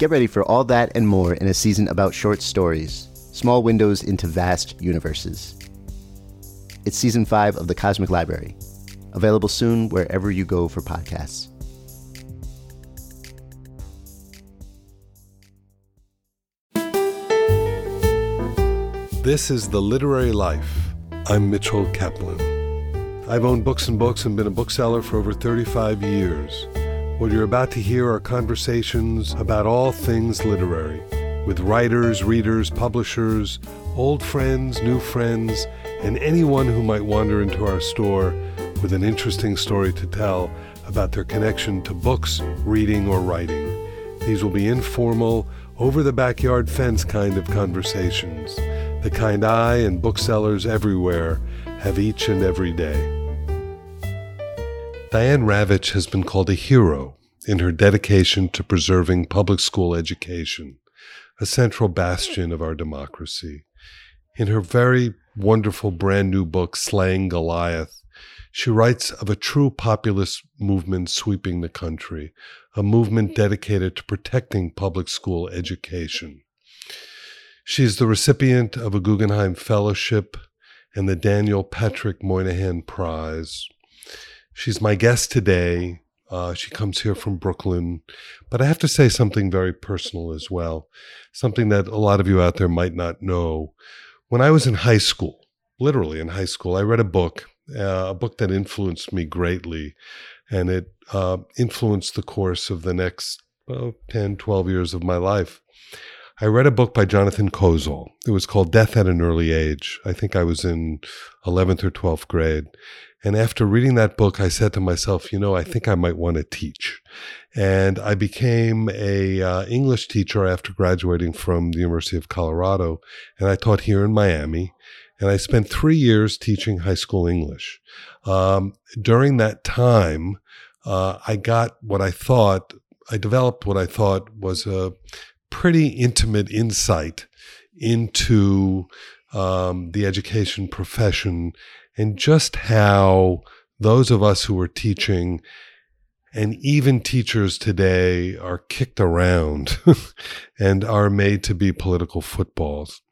Get ready for all that and more in a season about short stories, small windows into vast universes. It's season five of The Cosmic Library, available soon wherever you go for podcasts. This is The Literary Life. I'm Mitchell Kaplan. I've owned books and books and been a bookseller for over 35 years. What you're about to hear are conversations about all things literary with writers, readers, publishers, old friends, new friends, and anyone who might wander into our store with an interesting story to tell about their connection to books, reading, or writing. These will be informal, over the backyard fence kind of conversations, the kind I and booksellers everywhere have each and every day. Diane Ravitch has been called a hero in her dedication to preserving public school education, a central bastion of our democracy. In her very wonderful brand new book, Slaying Goliath, she writes of a true populist movement sweeping the country, a movement dedicated to protecting public school education. She is the recipient of a Guggenheim Fellowship and the Daniel Patrick Moynihan Prize. She's my guest today. Uh, she comes here from Brooklyn. But I have to say something very personal as well, something that a lot of you out there might not know. When I was in high school, literally in high school, I read a book, uh, a book that influenced me greatly. And it uh, influenced the course of the next 10, 12 years of my life. I read a book by Jonathan Kozol. It was called Death at an Early Age. I think I was in 11th or 12th grade. And after reading that book, I said to myself, you know, I think I might want to teach. And I became a uh, English teacher after graduating from the University of Colorado, and I taught here in Miami. And I spent three years teaching high school English. Um, during that time, uh, I got what I thought, I developed what I thought was a pretty intimate insight into um, the education profession and just how those of us who are teaching and even teachers today are kicked around and are made to be political footballs.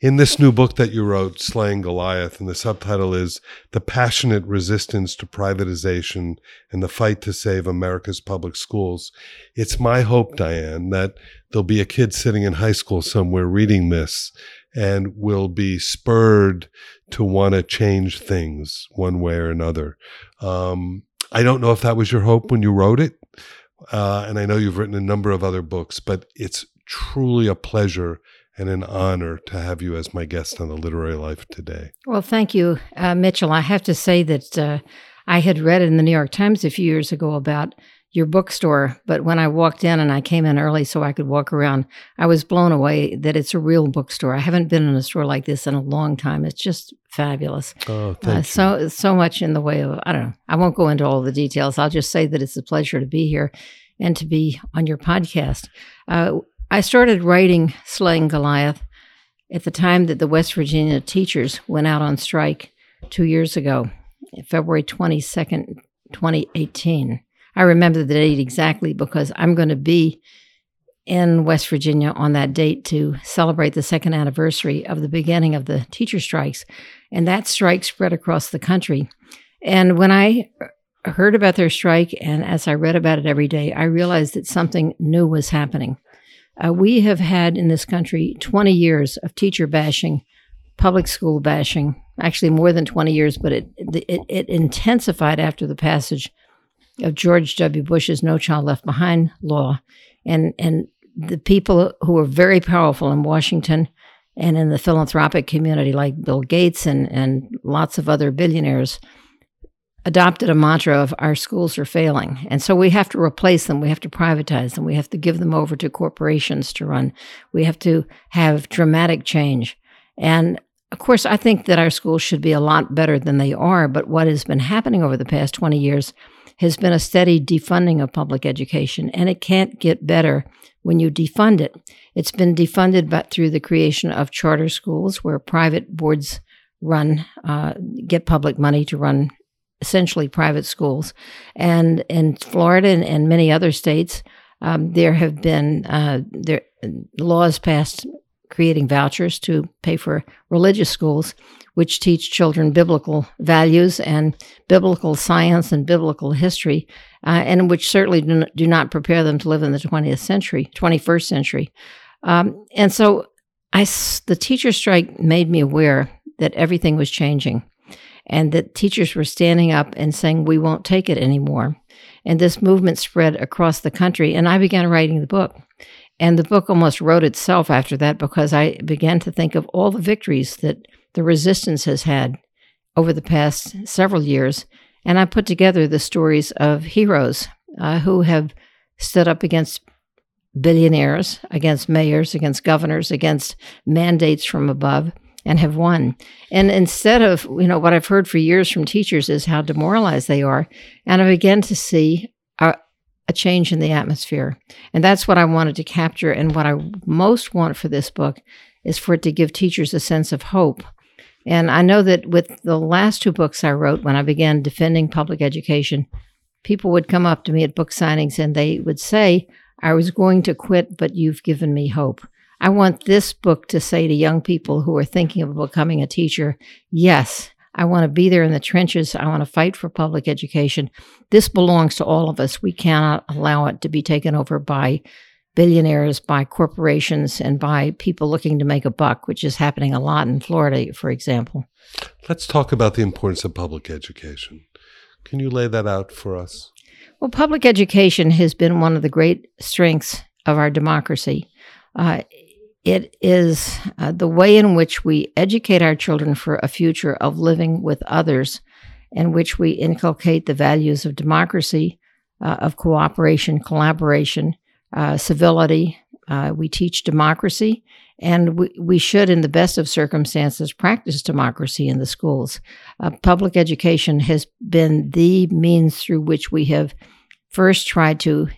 In this new book that you wrote, Slaying Goliath, and the subtitle is The Passionate Resistance to Privatization and the Fight to Save America's Public Schools, it's my hope, Diane, that there'll be a kid sitting in high school somewhere reading this and will be spurred to want to change things one way or another. Um, I don't know if that was your hope when you wrote it. Uh, and I know you've written a number of other books, but it's truly a pleasure and an honor to have you as my guest on the Literary Life today. Well, thank you, uh, Mitchell. I have to say that uh, I had read in the New York Times a few years ago about your bookstore, but when I walked in and I came in early so I could walk around, I was blown away that it's a real bookstore. I haven't been in a store like this in a long time. It's just fabulous. Oh, thank uh, you. So so much in the way of I don't know. I won't go into all the details. I'll just say that it's a pleasure to be here and to be on your podcast. Uh, I started writing Slaying Goliath at the time that the West Virginia teachers went out on strike two years ago, February 22nd, 2018. I remember the date exactly because I'm going to be in West Virginia on that date to celebrate the second anniversary of the beginning of the teacher strikes. And that strike spread across the country. And when I heard about their strike and as I read about it every day, I realized that something new was happening. Uh, we have had in this country 20 years of teacher bashing, public school bashing, actually more than 20 years, but it, it, it intensified after the passage of George W. Bush's No Child Left Behind law. And, and the people who are very powerful in Washington and in the philanthropic community, like Bill Gates and, and lots of other billionaires, adopted a mantra of our schools are failing. And so we have to replace them. We have to privatize them. We have to give them over to corporations to run. We have to have dramatic change. And of course, I think that our schools should be a lot better than they are. But what has been happening over the past 20 years has been a steady defunding of public education. And it can't get better when you defund it. It's been defunded but through the creation of charter schools where private boards run, uh, get public money to run essentially private schools. And in Florida and, and many other states, um, there have been uh, there laws passed creating vouchers to pay for religious schools, which teach children biblical values and biblical science and biblical history, uh, and which certainly do, do, not prepare them to live in the 20th century, 21st century. Um, and so, I, the teacher strike made me aware that everything was changing and that teachers were standing up and saying, We won't take it anymore. And this movement spread across the country, and I began writing the book. And the book almost wrote itself after that because I began to think of all the victories that the resistance has had over the past several years. And I put together the stories of heroes uh, who have stood up against billionaires, against mayors, against governors, against mandates from above, and have won. And instead of, you know, what I've heard for years from teachers is how demoralized they are. And I began to see a, a change in the atmosphere. And that's what I wanted to capture. And what I most want for this book is for it to give teachers a sense of hope. And I know that with the last two books I wrote, when I began defending public education, people would come up to me at book signings and they would say, I was going to quit, but you've given me hope. I want this book to say to young people who are thinking of becoming a teacher, yes, I want to be there in the trenches. I want to fight for public education. This belongs to all of us. We cannot allow it to be taken over by billionaires, by corporations, and by people looking to make a buck, which is happening a lot in Florida, for example. Let's talk about the importance of public education. Can you lay that out for us? Well, public education has been one of the great strengths of our democracy. Uh, it is uh, the way in which we educate our children for a future of living with others, in which we inculcate the values of democracy, uh, of cooperation, collaboration, uh, civility. Uh, we teach democracy, and we, we should, in the best of circumstances, practice democracy in the schools. Uh, public education has been the means through which we have first tried to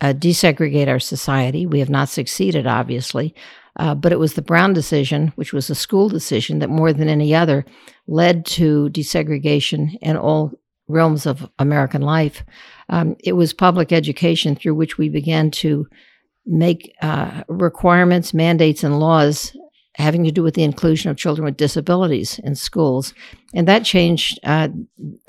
uh, desegregate our society. We have not succeeded, obviously, uh, but it was the Brown decision, which was a school decision that more than any other led to desegregation in all realms of American life. Um, it was public education through which we began to make uh, requirements, mandates, and laws having to do with the inclusion of children with disabilities in schools, and that change uh,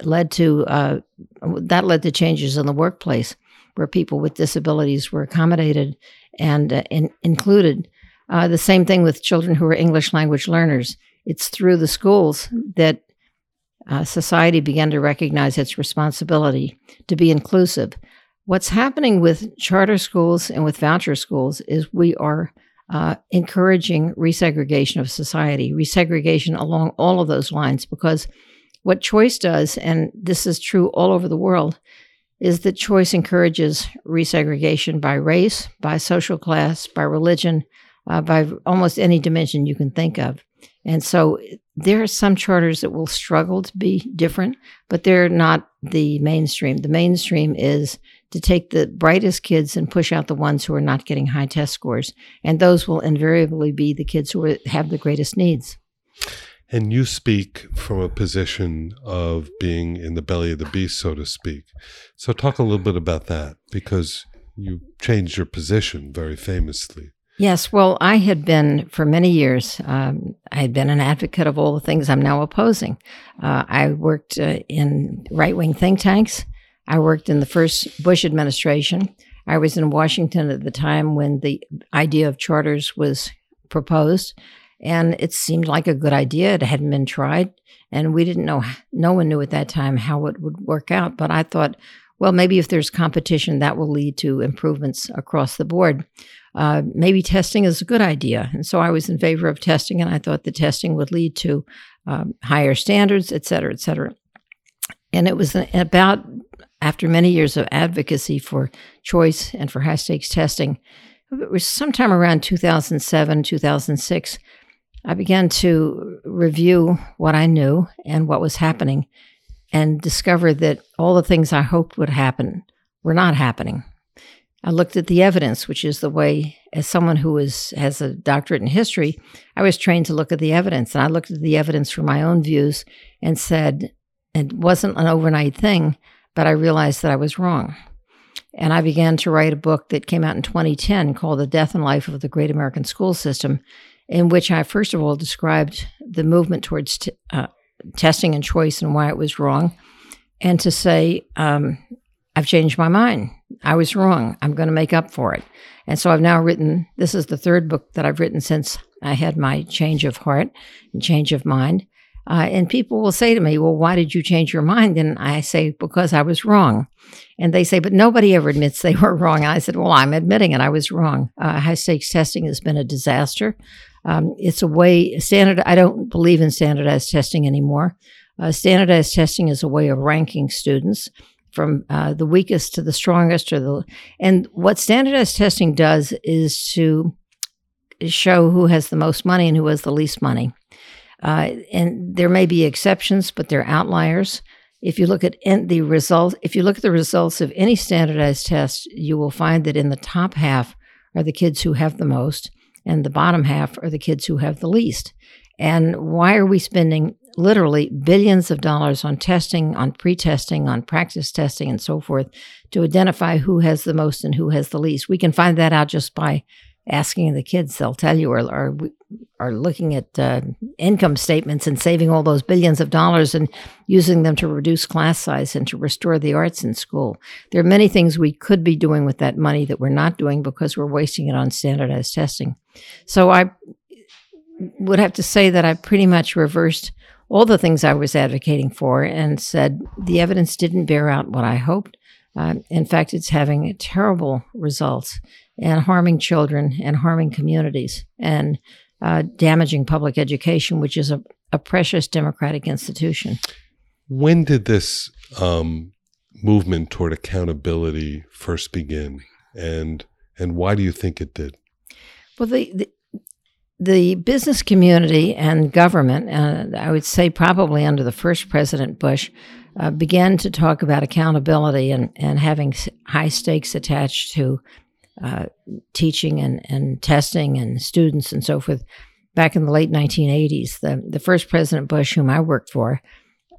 led to uh, that led to changes in the workplace where people with disabilities were accommodated and uh, in, included. Uh, the same thing with children who are English language learners. It's through the schools that uh, society began to recognize its responsibility to be inclusive. What's happening with charter schools and with voucher schools is we are uh, encouraging resegregation of society, resegregation along all of those lines, because what choice does, and this is true all over the world, is that choice encourages resegregation by race, by social class, by religion, uh, by almost any dimension you can think of. And so there are some charters that will struggle to be different, but they're not the mainstream. The mainstream is to take the brightest kids and push out the ones who are not getting high test scores. And those will invariably be the kids who have the greatest needs. And you speak from a position of being in the belly of the beast, so to speak. So, talk a little bit about that because you changed your position very famously. Yes, well, I had been for many years, um, I had been an advocate of all the things I'm now opposing. Uh, I worked uh, in right wing think tanks. I worked in the first Bush administration. I was in Washington at the time when the idea of charters was proposed, and it seemed like a good idea. It hadn't been tried, and we didn't know, no one knew at that time how it would work out. But I thought, well, maybe if there's competition, that will lead to improvements across the board. Uh, maybe testing is a good idea. And so I was in favor of testing, and I thought the testing would lead to um, higher standards, et cetera, et cetera. And it was about after many years of advocacy for choice and for high stakes testing, it was sometime around 2007, 2006, I began to review what I knew and what was happening and discovered that all the things I hoped would happen were not happening. I looked at the evidence, which is the way, as someone who is, has a doctorate in history, I was trained to look at the evidence. And I looked at the evidence for my own views and said, it wasn't an overnight thing, but I realized that I was wrong. And I began to write a book that came out in 2010 called The Death and Life of the Great American School System, in which I first of all described the movement towards t- uh, testing and choice and why it was wrong, and to say, um, I've changed my mind. I was wrong. I'm going to make up for it. And so I've now written, this is the third book that I've written since I had my change of heart and change of mind. Uh, and people will say to me, Well, why did you change your mind? And I say, Because I was wrong. And they say, But nobody ever admits they were wrong. And I said, Well, I'm admitting it. I was wrong. Uh, high stakes testing has been a disaster. Um, it's a way, standard, I don't believe in standardized testing anymore. Uh, standardized testing is a way of ranking students from uh, the weakest to the strongest or the and what standardized testing does is to show who has the most money and who has the least money uh, and there may be exceptions, but they're outliers. If you look at the results, if you look at the results of any standardized test, you will find that in the top half are the kids who have the most, and the bottom half are the kids who have the least. And why are we spending literally billions of dollars on testing, on pre testing, on practice testing, and so forth to identify who has the most and who has the least? We can find that out just by asking the kids, they'll tell you, or, or, are looking at uh, income statements and saving all those billions of dollars and using them to reduce class size and to restore the arts in school. There are many things we could be doing with that money that we're not doing because we're wasting it on standardized testing. So I would have to say that I pretty much reversed all the things I was advocating for and said the evidence didn't bear out what I hoped. Uh, in fact, it's having terrible results and harming children and harming communities and uh, damaging public education, which is a, a, precious democratic institution. When did this um, movement toward accountability first begin, and and why do you think it did? Well, the, the the business community and government, uh, I would say probably under the first President Bush, uh, began to talk about accountability and, and having high stakes attached to uh, teaching and, and testing and students and so forth back in the late 1980s. The, the first President Bush, whom I worked for,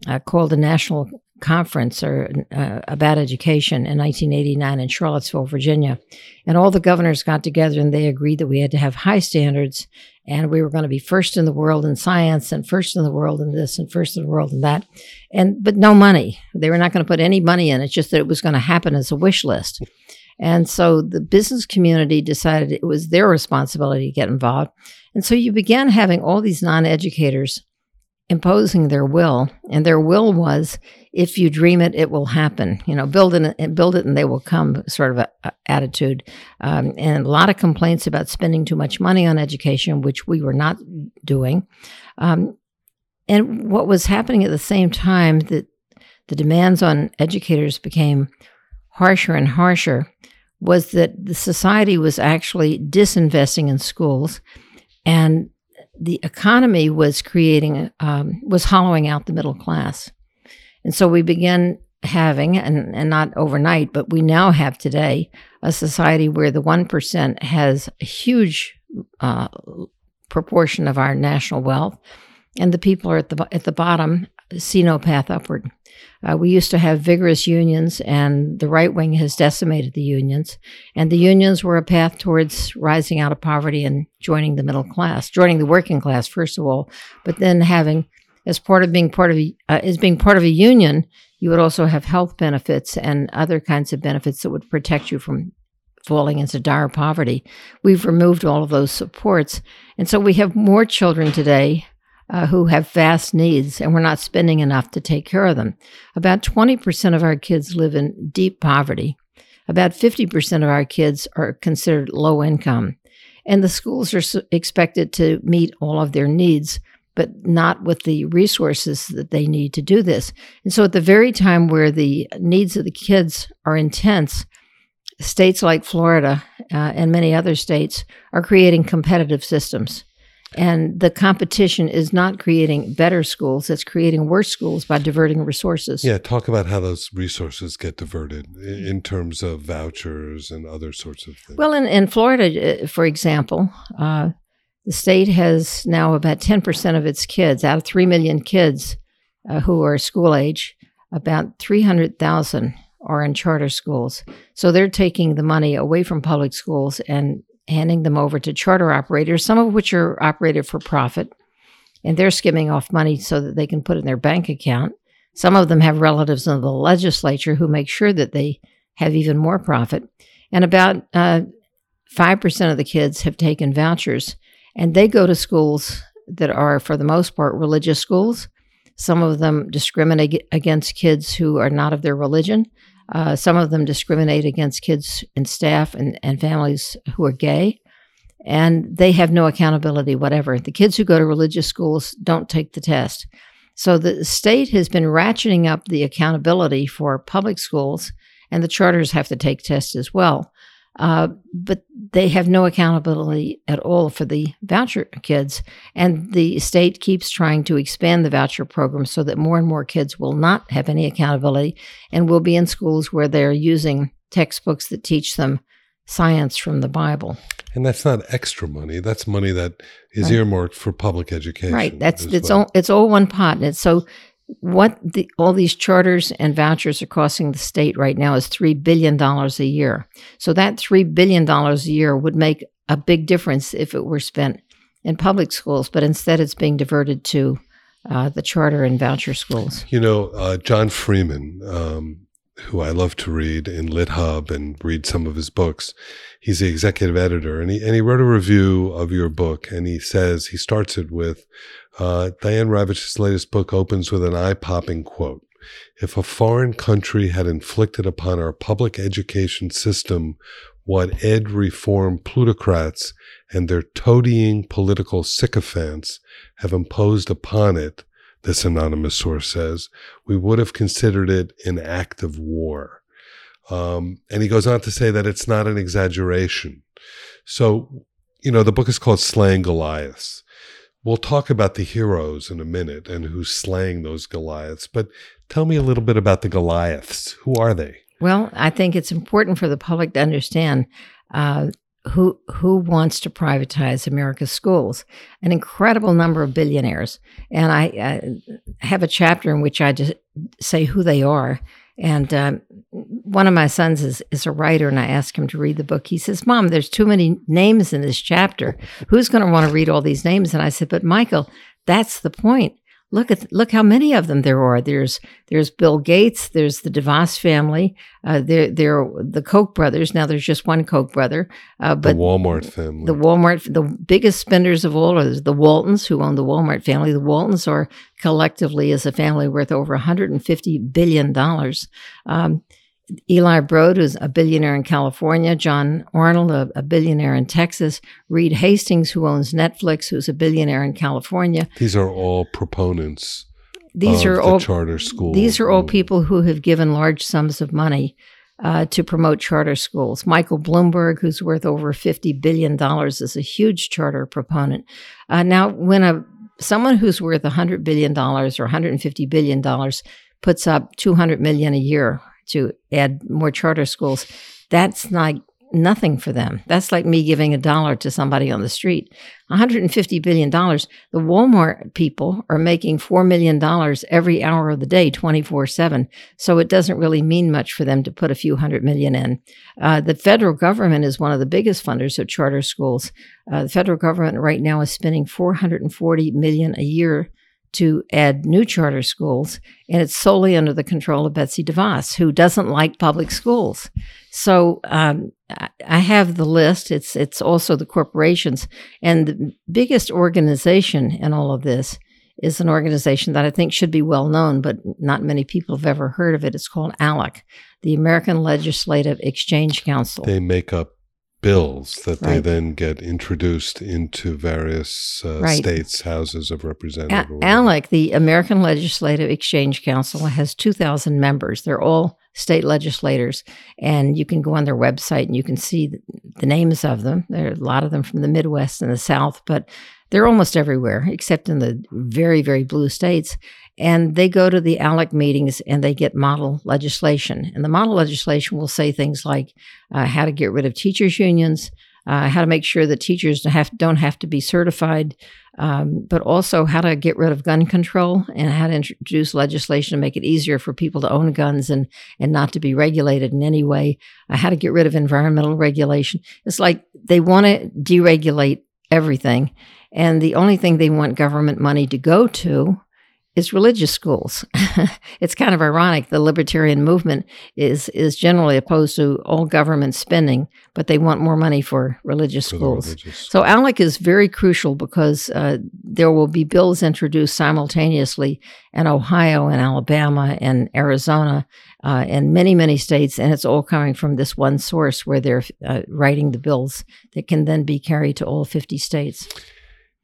uh, called a national conference or uh, about education in 1989 in Charlottesville, Virginia. And all the governors got together and they agreed that we had to have high standards and we were going to be first in the world in science and first in the world in this and first in the world in that. And but no money. They were not going to put any money in. It's just that it was going to happen as a wish list. And so the business community decided it was their responsibility to get involved. And so you began having all these non educators imposing their will. And their will was if you dream it, it will happen. You know, build it, build it and they will come sort of a, a attitude. Um, and a lot of complaints about spending too much money on education, which we were not doing. Um, and what was happening at the same time that the demands on educators became harsher and harsher was that the society was actually disinvesting in schools and the economy was creating um, was hollowing out the middle class. And so we began having and, and not overnight but we now have today a society where the 1% has a huge uh, proportion of our national wealth and the people are at the at the bottom see no path upward. Uh, we used to have vigorous unions, and the right wing has decimated the unions. And the unions were a path towards rising out of poverty and joining the middle class, joining the working class first of all, but then having as part of being part of a, uh, as being part of a union, you would also have health benefits and other kinds of benefits that would protect you from falling into dire poverty. We've removed all of those supports, and so we have more children today uh, who have vast needs, and we're not spending enough to take care of them. About 20% of our kids live in deep poverty. About 50% of our kids are considered low income. And the schools are expected to meet all of their needs, but not with the resources that they need to do this. And so, at the very time where the needs of the kids are intense, states like Florida uh, and many other states are creating competitive systems. And the competition is not creating better schools, it's creating worse schools by diverting resources. Yeah, talk about how those resources get diverted in terms of vouchers and other sorts of things. Well, in, in Florida, uh, for example, uh, the state has now about 10% of its kids, out of 3 million kids uh, who are school age, about 300,000 are in charter schools. So they're taking the money away from public schools and handing them over to charter operators, some of which are operated for profit, and they're skimming off money so that they can put in their bank account. Some of them have relatives in the legislature who make sure that they have even more profit. And about uh, 5% of the kids have taken vouchers, and they go to schools that are, for the most part, religious schools. Some of them discriminate against kids who are not of their religion. Uh, some of them discriminate against kids and staff and, and families who are gay, and they have no accountability whatever. The kids who go to religious schools don't take the test. So the state has been ratcheting up the accountability for public schools, and the charters have to take tests as well. Uh, but they have no accountability at all for the voucher kids. And the state keeps trying to expand the voucher program so that more and more kids will not have any accountability and will be in schools where they're using textbooks that teach them science from the Bible. And that's not extra money. That's money that is right. earmarked for public education. Right. That's it's well. all it's all one pot. And it's so what the, all these charters and vouchers are costing the state right now is $3 billion a year. So that $3 billion a year would make a big difference if it were spent in public schools, but instead it's being diverted to uh, the charter and voucher schools. You know, uh, John Freeman, um, who I love to read in LitHub and read some of his books, he's the executive editor, and he, and he wrote a review of your book, and he says, he starts it with, uh, Diane Ravitch's latest book opens with an eye popping quote. If a foreign country had inflicted upon our public education system what ed reform plutocrats and their toadying political sycophants have imposed upon it, this anonymous source says, we would have considered it an act of war. Um, and he goes on to say that it's not an exaggeration. So, you know, the book is called Slaying Goliaths. We'll talk about the heroes in a minute and who's slaying those Goliaths, but tell me a little bit about the Goliaths. Who are they? Well, I think it's important for the public to understand uh, who who wants to privatize America's schools. An incredible number of billionaires, and I, I have a chapter in which I just say who they are. And um, one of my sons is, is a writer, and I asked him to read the book. He says, Mom, there's too many names in this chapter. Who's going to want to read all these names? And I said, But Michael, that's the point look at look how many of them there are. There's there's Bill Gates. There's the DeVos family. Uh, there there are the Koch brothers. Now there's just one Koch brother. Uh, but the Walmart family. The Walmart. The biggest spenders of all are the Waltons, who own the Walmart family. The Waltons are collectively as a family worth over 150 billion dollars. Um, Eli Broad, who's a billionaire in California, John Arnold, a, a, billionaire in Texas, Reed Hastings, who owns Netflix, who's a billionaire in California. These are all proponents. These are all charter schools. These are all people who have given large sums of money uh, to promote charter schools. Michael Bloomberg, who's worth over fifty billion dollars, is a huge charter proponent. Uh, now, when a someone who's worth hundred billion dollars or one hundred and fifty billion dollars puts up two hundred million a year to add more charter schools. That's like nothing for them. That's like me giving a dollar to somebody on the street. $150 billion. The Walmart people are making $4 million every hour of the day, 24 7. So it doesn't really mean much for them to put a few hundred million in. Uh, the federal government is one of the biggest funders of charter schools. Uh, the federal government right now is spending 440 million a year to add new charter schools, and it's solely under the control of Betsy DeVos, who doesn't like public schools. So um, I have the list. It's it's also the corporations, and the biggest organization in all of this is an organization that I think should be well known, but not many people have ever heard of it. It's called ALEC, the American Legislative Exchange Council. They make up bills that Right. they then get introduced into various uh, Right. states' houses of representatives. A-. ALEC, the American Legislative Exchange Council, has 2,000 members. They're all state legislators, and you can go on their website and you can see the, the names of them. There are a lot of them from the Midwest and the South, but they're almost everywhere except in the very, very blue states. And they go to the ALEC meetings and they get model legislation. And the model legislation will say things like uh, how to get rid of teachers' unions, uh, how to make sure that teachers have, don't have to be certified, um, but also how to get rid of gun control and how to introduce legislation to make it easier for people to own guns and and not to be regulated in any way. Uh, how to get rid of environmental regulation. It's like they want to deregulate everything, and the only thing they want government money to go to is religious schools. it's kind of ironic. The libertarian movement is is generally opposed to all government spending, but they want more money for religious For schools. religious- So ALEC is very crucial because uh, there will be bills introduced simultaneously in Ohio and Alabama and Arizona uh, and many, many states, and it's all coming from this one source where they're uh, writing the bills that can then be carried to all 50 states.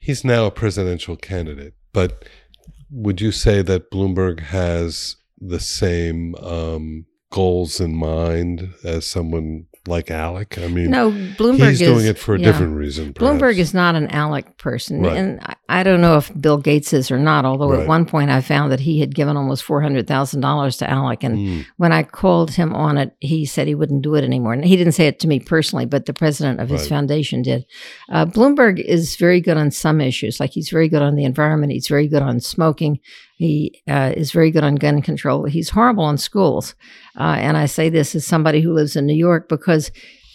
He's now a presidential candidate, but would you say that Bloomberg has the same um, goals in mind as someone like ALEC? I mean, No, Bloomberg he's is doing it for a yeah. different reason. Bloomberg is not an ALEC person. Right. And I, I don't know if Bill Gates is or not, although Right. at one point I found that he had given almost $400,000 to ALEC. And Mm. when I called him on it, he said he wouldn't do it anymore. And he didn't say it to me personally, but the president of his Right. foundation did. Uh, Bloomberg is very good on some issues, like he's very good on the environment, he's very good on smoking, he uh, is very good on gun control. He's horrible on schools. Uh, and I say this as somebody who lives in New York because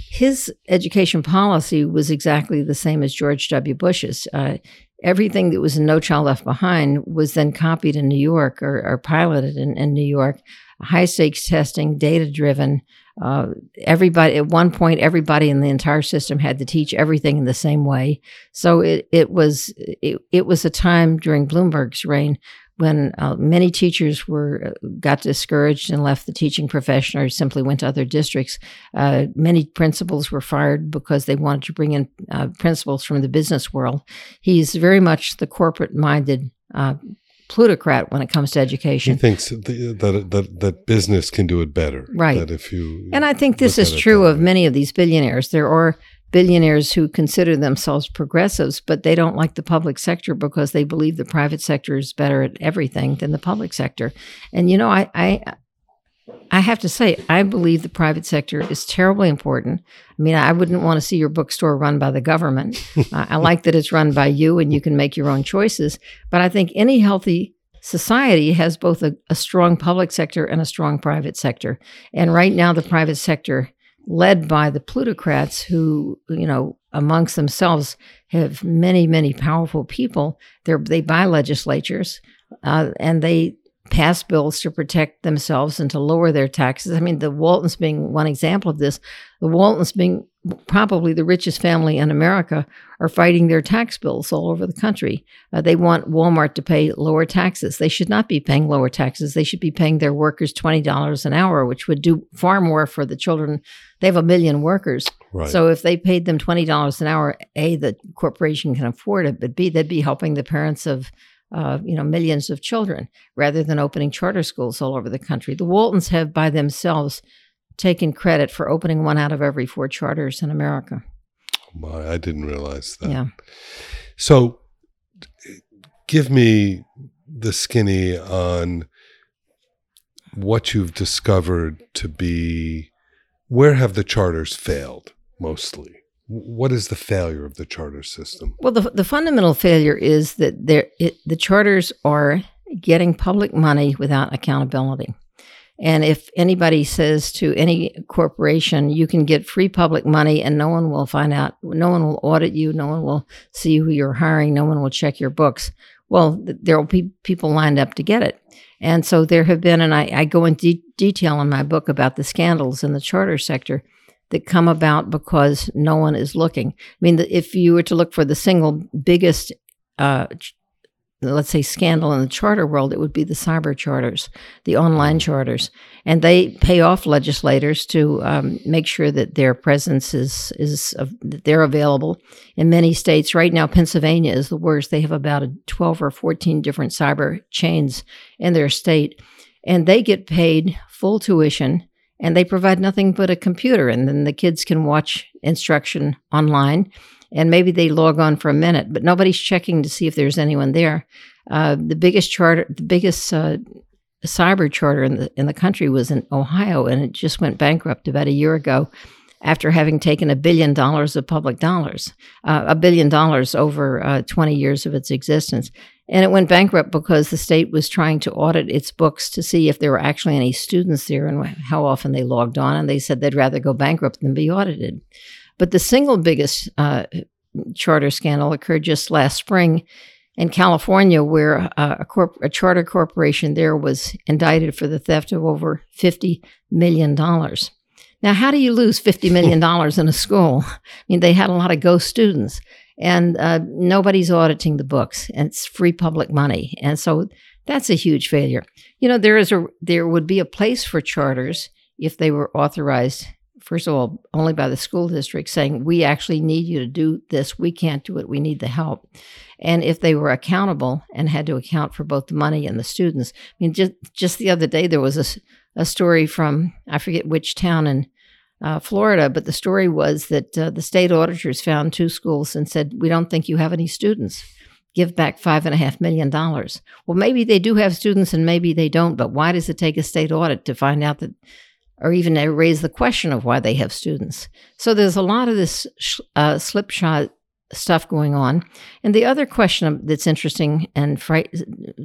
his education policy was exactly the same as George W. Bush's. Uh, everything that was in No Child Left Behind was then copied in New York or, or piloted in, in New York. High stakes testing, data driven. Uh, everybody at one point, everybody in the entire system had to teach everything in the same way. So it it was it, it was a time during Bloomberg's reign when uh, many teachers were uh, got discouraged and left the teaching profession or simply went to other districts. Uh, many principals were fired because they wanted to bring in uh, principals from the business world. He's very much the corporate minded uh, plutocrat when it comes to education. He thinks the- that that that business can do it better. Right. That if you And I think this is true of many of these billionaires. There are billionaires who consider themselves progressives, but they don't like the public sector because they believe the private sector is better at everything than the public sector. And you know, I I I have to say, I believe the private sector is terribly important. I mean, I wouldn't want to see your bookstore run by the government. I, I like that it's run by you and you can make your own choices. But I think any healthy society has both a, a strong public sector and a strong private sector. And right now, the private sector, led by the plutocrats who, you know, amongst themselves have many, many powerful people, They're, they buy legislatures uh, and they pass bills to protect themselves and to lower their taxes. I mean, the Waltons being one example of this, the Waltons being probably the richest family in America are fighting their tax bills all over the country. Uh, they want Walmart to pay lower taxes. They should not be paying lower taxes. They should be paying their workers $20 an hour, which would do far more for the children. They have a million workers. right. So if they paid them $20 an hour, A, the corporation can afford it, but B, they'd be helping the parents of uh, you know, millions of children rather than opening charter schools all over the country. The Waltons have by themselves taken credit for opening one out of every four charters in America. My, I didn't realize that. Yeah. So, give me the skinny on what you've discovered to be where have the charters failed? mostly? What is the failure of the charter system? Well, the, the fundamental failure is that there, it, the charters are getting public money without accountability. And if anybody says to any corporation, you can get free public money and no one will find out, no one will audit you, no one will see who you're hiring, no one will check your books, well, there will be people lined up to get it. And so there have been, and I, I go into de- detail in my book about the scandals in the charter sector that come about because no one is looking. I mean, if you were to look for the single biggest uh, let's say scandal in the charter world, it would be the cyber charters, the online charters, and they pay off legislators to um, make sure that their presence is is uh, they're available in many states. Right now, Pennsylvania is the worst. They have about twelve or fourteen different cyber chains in their state, and they get paid full tuition. And they provide nothing but a computer, and then the kids can watch instruction online and maybe they log on for a minute, but nobody's checking to see if there's anyone there. Uh, the biggest charter, the biggest uh, cyber charter in the in the country was in Ohio, and it just went bankrupt about a year ago after having taken a billion dollars of public dollars, uh, a billion dollars over uh, 20 years of its existence. And it went bankrupt because the state was trying to audit its books to see if there were actually any students there and how often they logged on. And they said they'd rather go bankrupt than be audited. But the single biggest uh, charter scandal occurred just last spring in California, where uh, a, corp- a, charter corporation there was indicted for the theft of over $50 million. Now, how do you lose $50 million in a school? I mean, they had a lot of ghost students, and uh, nobody's auditing the books, and it's free public money. And so that's a huge failure. You know, there is a there would be a place for charters if they were authorized first of all, only by the school district saying, we actually need you to do this. We can't do it. We need the help. And if they were accountable and had to account for both the money and the students, I mean, just, just the other day, there was a, a story from, I forget which town in uh, Florida, but the story was that uh, the state auditors found two schools and said, we don't think you have any students give back five and a half million dollars. Well, maybe they do have students and maybe they don't, but why does it take a state audit to find out that or even raise the question of why they have students. So there's a lot of this uh, slipshod stuff going on. And the other question that's interesting and fr-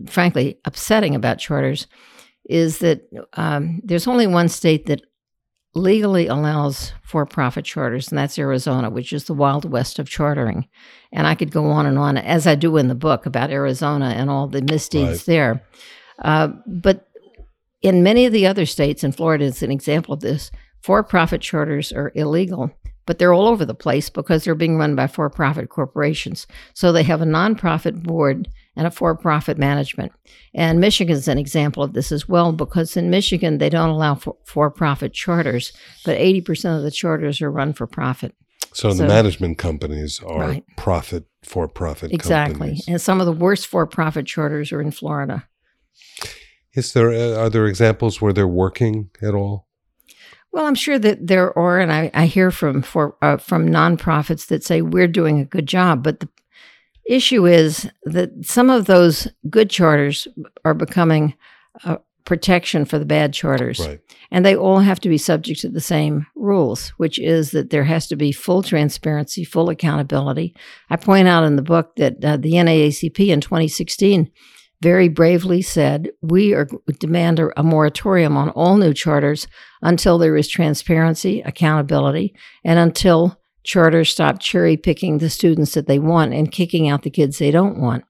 frankly upsetting about charters is that um, there's only one state that legally allows for profit charters, and that's Arizona, which is the wild west of chartering. And I could go on and on, as I do in the book about Arizona and all the misdeeds right. there. Uh, but in many of the other states, and Florida is an example of this, for profit charters are illegal, but they're all over the place because they're being run by for profit corporations. So they have a nonprofit board and a for profit management. And Michigan is an example of this as well because in Michigan, they don't allow for profit charters, but 80% of the charters are run for profit. So, so the management companies are right. profit for profit exactly. Companies. And some of the worst for profit charters are in Florida. Is there uh, are there examples where they're working at all? Well, I'm sure that there are, and I, I hear from for uh, from nonprofits that say we're doing a good job, but the issue is that some of those good charters are becoming a protection for the bad charters, right. and they all have to be subject to the same rules, which is that there has to be full transparency, full accountability. I point out in the book that uh, the NAACP in 2016 very bravely said, We are, demand a, a moratorium on all new charters until there is transparency, accountability, and until charters stop cherry picking the students that they want and kicking out the kids they don't want.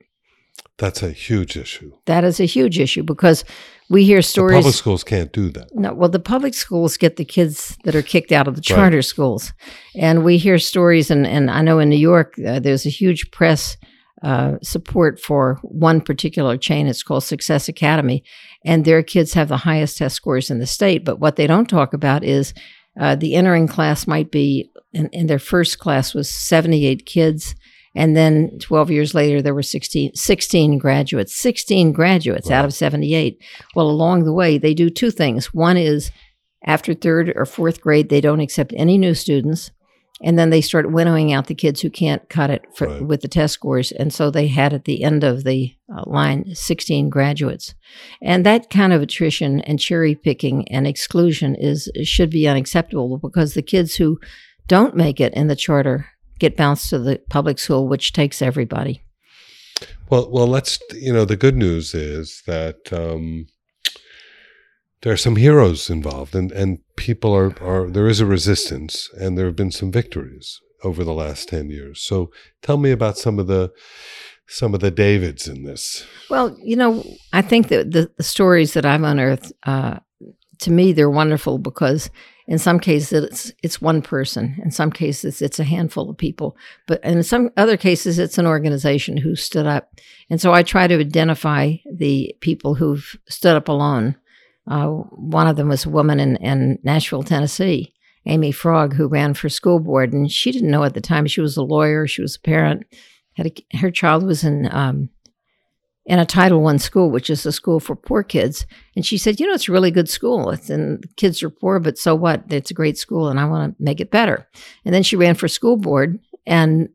That's a huge issue. That is a huge issue because we hear stories. The public schools can't do that. No, well, the public schools get the kids that are kicked out of the charter right. schools, and we hear stories. And, and I know in New York, uh, there's a huge press uh, support for one particular chain. It's called Success Academy, and their kids have the highest test scores in the state. But what they don't talk about is uh, the entering class might be, in, in, their first class was 78 kids. And then 12 years later, there were 16, 16 graduates, 16 graduates wow. out of 78. Well, along the way, they do two things. One is after third or fourth grade, they don't accept any new students and then they start winnowing out the kids who can't cut it for, right. with the test scores and so they had at the end of the uh, line 16 graduates and that kind of attrition and cherry picking and exclusion is should be unacceptable because the kids who don't make it in the charter get bounced to the public school, which takes everybody. Well, well, let's you know the good news is that um, there are some heroes involved, and and people are are there is a resistance, and there have been some victories over the last ten years. So tell me about some of the some of the Davids in this. Well, you know, I think that the, the stories that I've unearthed, uh, to me, they're wonderful because in some cases it's it's one person. In some cases it's a handful of people. But in some other cases it's an organization who stood up. And so I try to identify the people who've stood up alone. Uh, one of them was a woman in, in Nashville, Tennessee, Amy Frogge, who ran for school board, and she didn't know at the time she was a lawyer, she was a parent, had a, her child was in um, in a Title One school, which is a school for poor kids. And she said, "You know, it's a really good school. It's, and the kids are poor, but so what? It's a great school, and I want to make it better." And then she ran for school board, and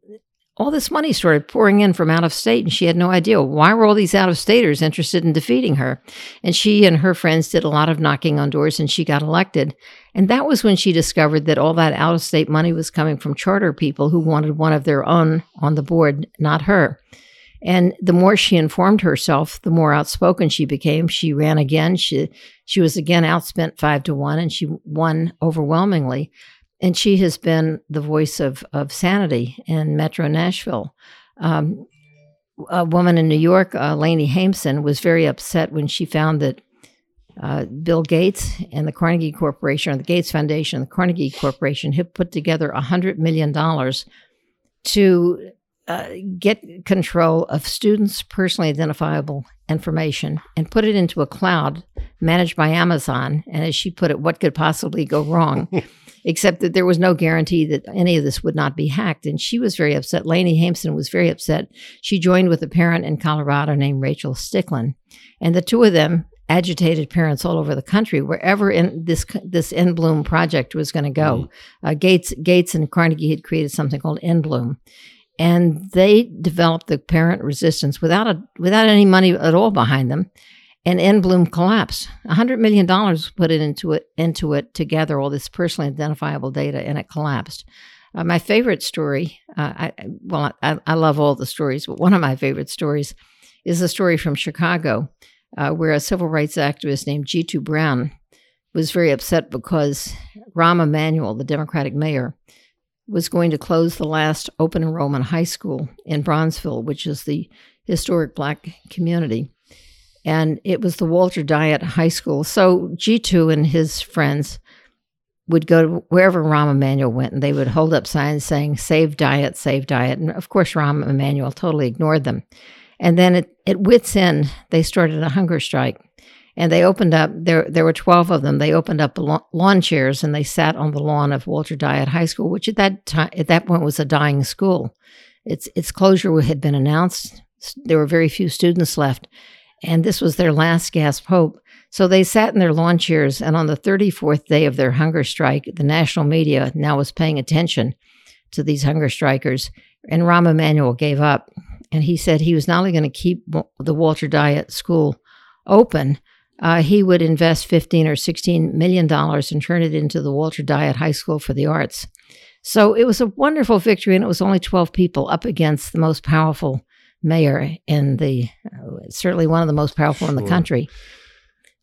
all this money started pouring in from out of state, and she had no idea why were all these out of staters interested in defeating her. And she and her friends did a lot of knocking on doors, and she got elected. And that was when she discovered that all that out of state money was coming from charter people who wanted one of their own on the board, not her. And the more she informed herself, the more outspoken she became. She ran again. She she was again outspent five to one, and she won overwhelmingly. And she has been the voice of of sanity in Metro Nashville. Um, a woman in New York, uh, Lani Haimson, was very upset when she found that uh, Bill Gates and the Carnegie Corporation, or the Gates Foundation, the Carnegie Corporation, had put together $100 million to uh, get control of students' personally identifiable information and put it into a cloud managed by Amazon. And as she put it, what could possibly go wrong? Except that there was no guarantee that any of this would not be hacked. And she was very upset. Lani Haimson was very upset. She joined with a parent in Colorado named Rachael Stickland. And the two of them agitated parents all over the country, wherever in this this inBloom project was going to go. Mm. Uh, Gates Gates and Carnegie had created something called inBloom, and they developed the parent resistance without a without any money at all behind them. And inBloom collapsed. $100 million put into it into it to gather all this personally identifiable data, and it collapsed. Uh, my favorite story, uh, I, well, I, I, love all the stories, but one of my favorite stories is a story from Chicago uh, where a civil rights activist named Jitu Brown was very upset because Rahm Emanuel, the Democratic mayor, was going to close the last open enrollment high school in Bronzeville, which is the historic black community. And it was the Walter Dyett High School. So Jitu and his friends would go to wherever Rahm Emanuel went and they would hold up signs saying, Save Dyett, save Dyett. And of course, Rahm Emanuel totally ignored them. And then at, at wits' end, they started a hunger strike and they opened up there there were 12 of them they opened up lawn chairs and they sat on the lawn of walter dyett high school which at that time at that point was a dying school its its closure had been announced there were very few students left and this was their last gasp hope so they sat in their lawn chairs and on the 34th day of their hunger strike the national media now was paying attention to these hunger strikers and rahm emanuel gave up and he said he was not only going to keep the walter dyett school open uh, he would invest 15 or 16 million dollars and turn it into the Walter Dyett High School for the Arts. So it was a wonderful victory, and it was only 12 people up against the most powerful mayor in the, uh, certainly one of the most powerful sure. in the country.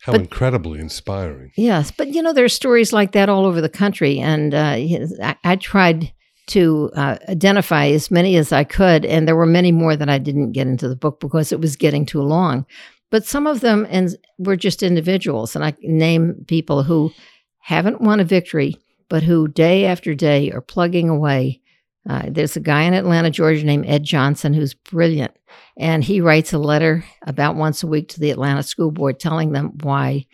How but, incredibly inspiring. Yes, but you know, there are stories like that all over the country, and uh, I, I, tried to uh, identify as many as I could, and there were many more that I didn't get into the book because it was getting too long. But some of them and were just individuals, and I name people who haven't won a victory, but who day after day are plugging away. Uh, there's a guy in Atlanta, Georgia, named Ed Johnson, who's brilliant, and he writes a letter about once a week to the Atlanta School Board, telling them why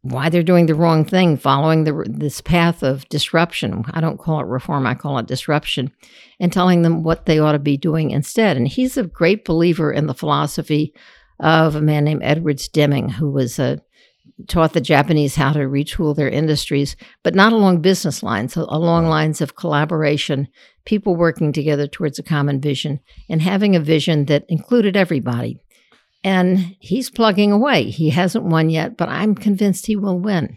why they're doing the wrong thing, following the, this path of disruption. I don't call it reform, I call it disruption, and telling them what they ought to be doing instead. And he's a great believer in the philosophy of a man named Edwards Deming, who was a taught the Japanese how to retool their industries, but not along business lines, along lines of collaboration, people working together towards a common vision, and having a vision that included everybody. And he's plugging away. He hasn't won yet, but I'm convinced he will win.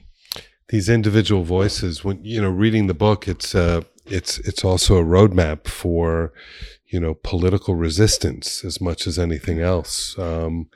these individual voices. When you know, reading the book, it's uh, it's it's also a roadmap for you know political resistance as much as anything else. Um,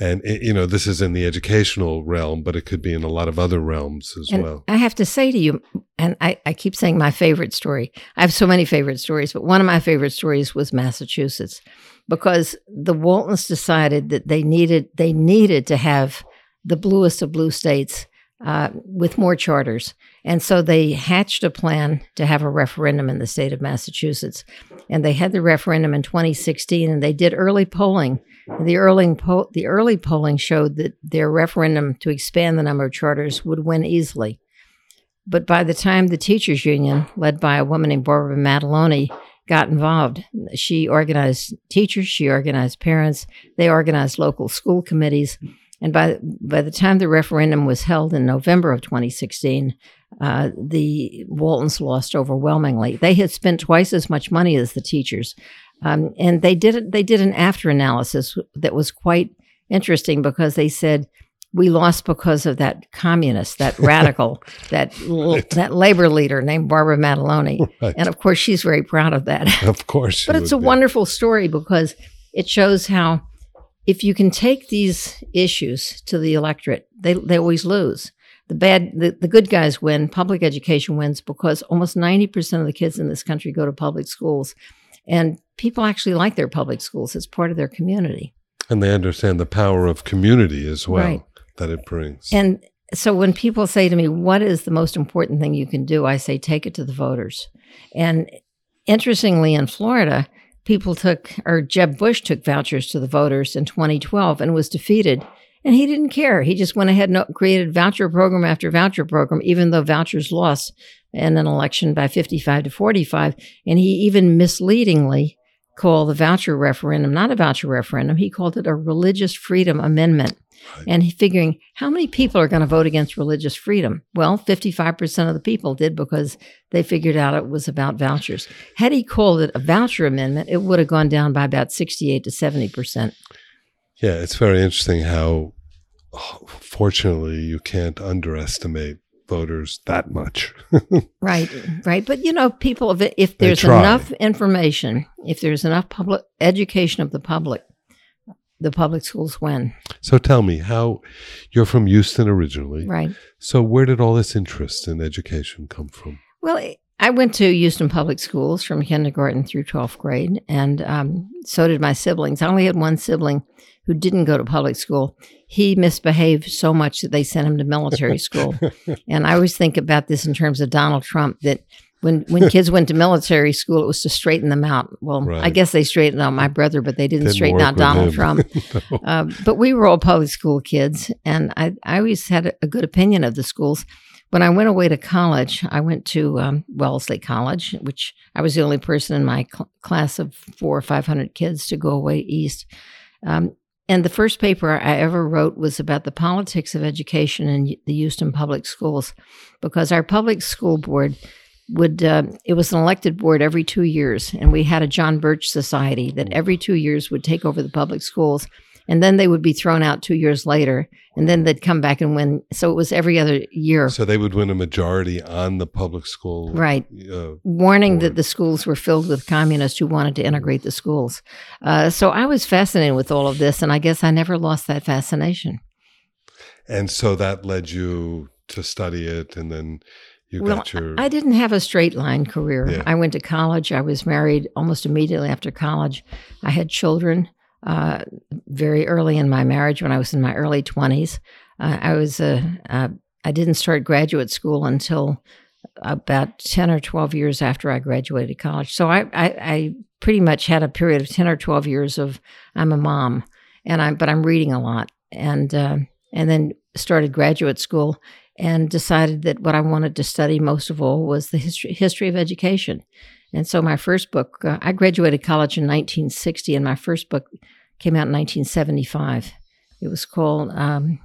and it, you know, this is in the educational realm, but it could be in a lot of other realms as And well. I have to say to you, and I, I keep saying my favorite story. I have so many favorite stories, but one of my favorite stories was Massachusetts, because the Waltons decided that they needed they needed to have the bluest of blue states uh, with more charters, and so they hatched a plan to have a referendum in the state of Massachusetts, and they had the referendum in 2016, and they did early polling. The early po- the early polling showed that their referendum to expand the number of charters would win easily. But by the time the teachers union, led by a woman named Barbara Madeloni, got involved, she organized teachers, she organized parents, they organized local school committees, and by by the time the referendum was held in November of 2016, uh, the Waltons lost overwhelmingly. They had spent twice as much money as the teachers, um, and they did they did an after analysis that was quite interesting because they said we lost because of that communist, that radical, that l- that labor leader named Barbara Madeloni, Right. and of course she's very proud of that. Of course, but it's a be. wonderful story because it shows how if you can take these issues to the electorate, they they always lose. The bad, the, the good guys win. Public education wins because almost ninety percent of the kids in this country go to public schools, and people actually like their public schools. It's part of their community. and they understand the power of community as well Right. that it brings. And so when people say to me, What is the most important thing you can do? I say, Take it to the voters. And interestingly, in Florida, people took, or Jeb Bush took vouchers to the voters in 2012 and was defeated. And he didn't care. He just went ahead and created voucher program after voucher program, even though vouchers lost in an election by 55 to 45. And he even misleadingly called the voucher referendum not a voucher referendum. He called it a religious freedom amendment. And he figuring how many people are going to vote against religious freedom? Well, 55% of the people did because they figured out it was about vouchers. Had he called it a voucher amendment, it would have gone down by about 68 to 70%. Yeah, it's very interesting how, fortunately, you can't underestimate voters that much. Right, right. But you know, people, if, if there's enough information, if there's enough public education of the public, the public schools win. so tell me, how you're from Houston originally. Right. So where did all this interest in education come from? Well, I went to Houston Public Schools from kindergarten through 12th grade, and um, so did my siblings. I only had one sibling who didn't go to public school. He misbehaved so much that they sent him to military school. and I always think about this in terms of Donald Trump that when, when kids went to military school, it was to straighten them out. Well, I guess they straightened out my brother, but they didn't, Didn't straighten out Donald. Trump. Uh, but we were all public school kids, and I, I always had a, a good opinion of the schools. When I went away to college, I went to um, Wellesley College, which I was the only person in my cl- class of four or five hundred kids to go away east. Um, and the first paper I ever wrote was about the politics of education in the Houston public schools, because our public school board would uh, it was an elected board every two years, and we had a John Birch Society that every two years would take over the public schools, and then they would be thrown out two years later, and then they'd come back and win. So it was every other year, So they would win a majority on the public school. right? Uh, warning Board. that the schools were filled with communists who wanted to integrate the schools. Uh, so I was fascinated with all of this, and I guess I never lost that fascination. and so that led you to study it, and then you Well, got your. I didn't have a straight line career. Yeah. I went to college. I was married almost immediately after college. I had children uh, very early in my marriage when I was in my early 20s. Uh, I was uh, uh, didn't start graduate school until about 10 or 12 years after I graduated college. So I, I, I pretty much had a period of 10 or 12 years of I'm a mom and I'm but I'm reading a lot and uh, and then started graduate school and decided that what I wanted to study most of all was the history history of education. And so my first book, uh, I graduated college in 1960, and my first book came out in 1975. It was called um,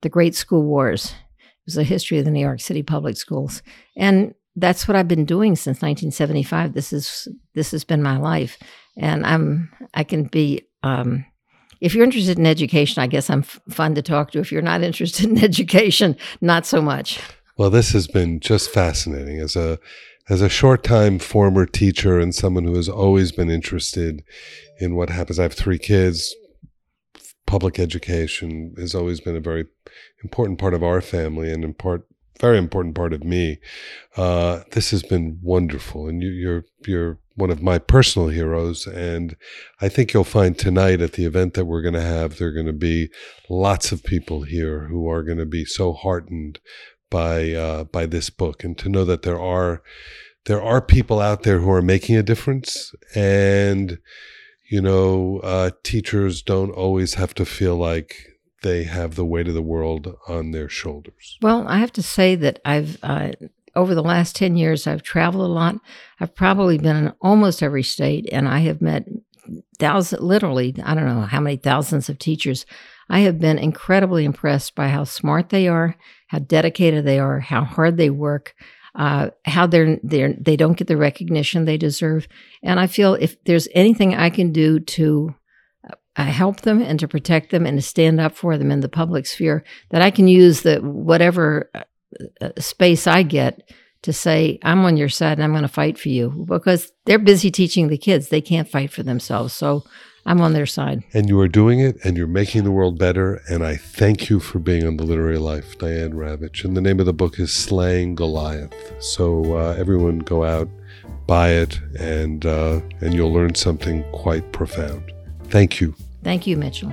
"The Great School Wars." It was a history of the New York City public schools, and that's what I've been doing since 1975. This is this has been my life, and I'm I can be. Um, if you're interested in education, I guess I'm f- fun to talk to. If you're not interested in education, not so much. Well, this has been just fascinating as a as a short time former teacher and someone who has always been interested in what happens. I have three kids. Public education has always been a very important part of our family and in part very important part of me. Uh, this has been wonderful, and you, you're you're one of my personal heroes. And I think you'll find tonight at the event that we're going to have, there are going to be lots of people here who are going to be so heartened by uh, by this book, and to know that there are there are people out there who are making a difference, and you know, uh, teachers don't always have to feel like they have the weight of the world on their shoulders. Well, I have to say that I've uh, over the last 10 years, I've traveled a lot. I've probably been in almost every state, and I have met thousands, literally, I don't know how many thousands of teachers. I have been incredibly impressed by how smart they are, how dedicated they are, how hard they work, uh, how they're, they're they don't get the recognition they deserve. And I feel if there's anything I can do to uh, help them and to protect them and to stand up for them in the public sphere, that I can use the whatever uh, uh, space I get to say, I'm on your side and I'm going to fight for you because they're busy teaching the kids. They can't fight for themselves. So I'm on their side. And you are doing it and you're making the world better. And I thank you for being on the literary life, Diane Ravitch. And the name of the book is Slaying Goliath. So uh, everyone go out, buy it, and, uh, and you'll learn something quite profound. Thank you. Thank you, Mitchell.